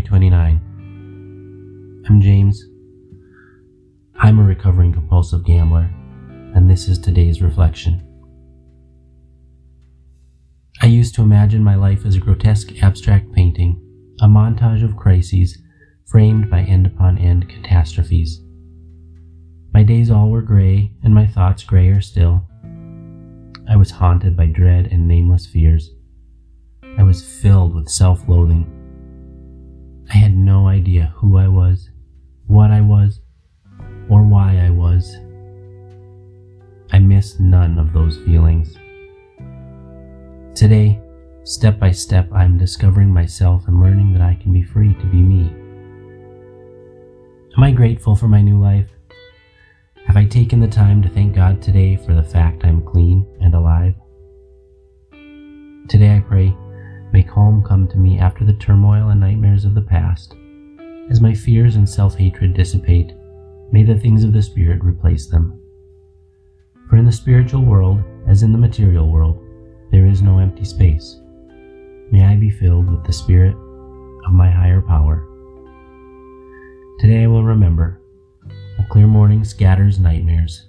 29. I'm James. I'm a recovering compulsive gambler, and this is today's reflection. I used to imagine my life as a grotesque abstract painting, a montage of crises framed by end upon end catastrophes. My days all were gray, and my thoughts grayer still. I was haunted by dread and nameless fears. I was filled with self loathing. I had no idea who I was, what I was, or why I was. I miss none of those feelings. Today, step by step, I am discovering myself and learning that I can be free to be me. Am I grateful for my new life? Have I taken the time to thank God today for the fact I'm clean and alive? Today I pray, may calm come to me after the turmoil and nightmares of the past. As my fears and self hatred dissipate, may the things of the Spirit replace them. For in the spiritual world, as in the material world, there is no empty space. May I be filled with the Spirit of my higher power. Today I will remember a clear morning scatters nightmares,